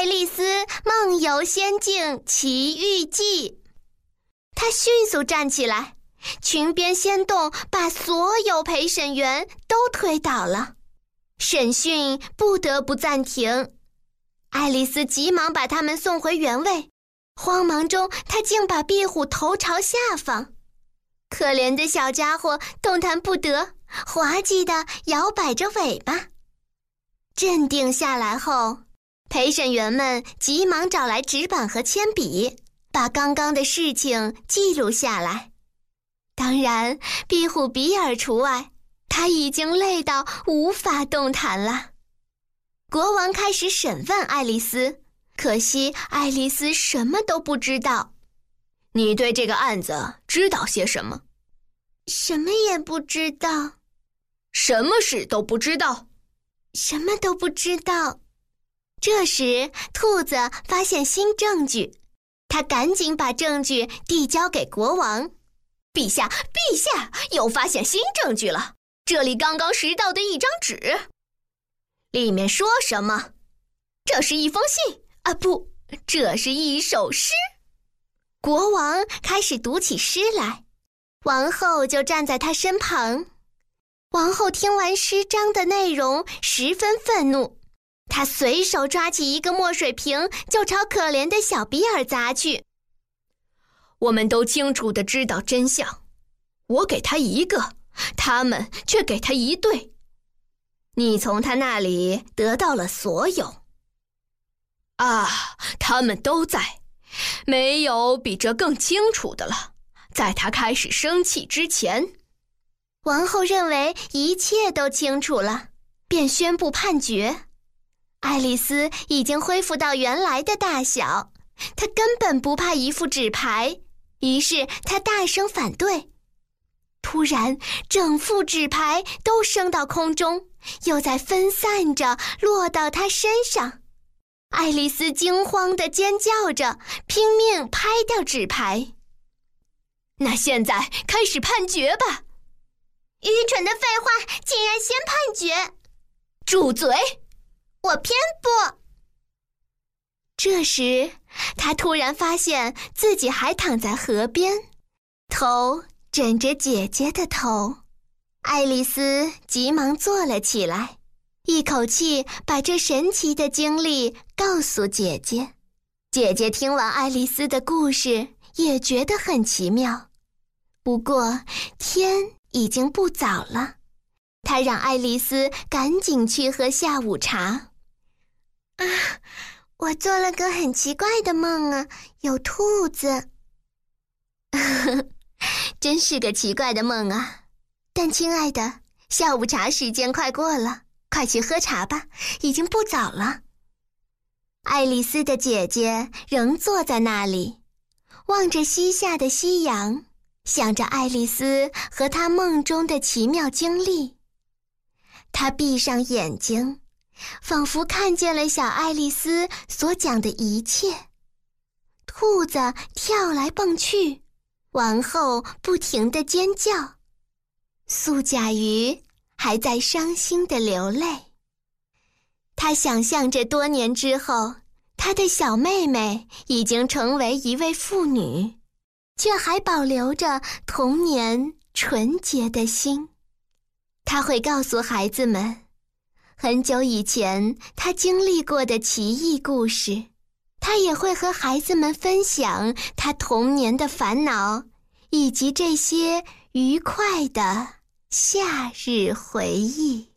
爱丽丝梦游仙境奇遇记》。他迅速站起来，裙边掀动，把所有陪审员都推倒了。审讯不得不暂停。爱丽丝急忙把他们送回原位，慌忙中，她竟把壁虎头朝下放。可怜的小家伙动弹不得，滑稽地摇摆着尾巴。镇定下来后，陪审员们急忙找来纸板和铅笔，把刚刚的事情记录下来。当然，壁虎比尔除外，他已经累到无法动弹了。国王开始审问爱丽丝，可惜爱丽丝什么都不知道。你对这个案子知道些什么？什么也不知道。什么事都不知道？什么都不知道。这时，兔子发现新证据，他赶紧把证据递交给国王。陛下，陛下，又发现新证据了！这里刚刚拾到的一张纸，里面说什么？这是一封信啊，不，这是一首诗。国王开始读起诗来。王后就站在他身旁。王后听完诗章的内容，十分愤怒，他随手抓起一个墨水瓶，就朝可怜的小比尔砸去。我们都清楚的知道真相，我给他一个，他们却给他一对。你从他那里得到了所有。啊，他们都在，没有比这更清楚的了。在他开始生气之前，王后认为一切都清楚了，便宣布判决。爱丽丝已经恢复到原来的大小，她根本不怕一副纸牌，于是她大声反对。突然，整副纸牌都升到空中，又在分散着落到她身上。爱丽丝惊慌地尖叫着，拼命拍掉纸牌。那现在开始判决吧！愚蠢的废话，竟然先判决！住嘴！我偏不。这时，他突然发现自己还躺在河边，头枕着姐姐的头。爱丽丝急忙坐了起来，一口气把这神奇的经历告诉姐姐。姐姐听完爱丽丝的故事，也觉得很奇妙。不过天已经不早了，他让爱丽丝赶紧去喝下午茶。啊，我做了个很奇怪的梦啊，有兔子。真是个奇怪的梦啊！但亲爱的，下午茶时间快过了，快去喝茶吧，已经不早了。爱丽丝的姐姐仍坐在那里，望着西下的夕阳。想着爱丽丝和她梦中的奇妙经历，她闭上眼睛，仿佛看见了小爱丽丝所讲的一切。兔子跳来蹦去，王后不停地尖叫，素甲鱼还在伤心地流泪。她想象着多年之后，她的小妹妹已经成为一位妇女。却还保留着童年纯洁的心，他会告诉孩子们，很久以前他经历过的奇异故事。他也会和孩子们分享他童年的烦恼，以及这些愉快的夏日回忆。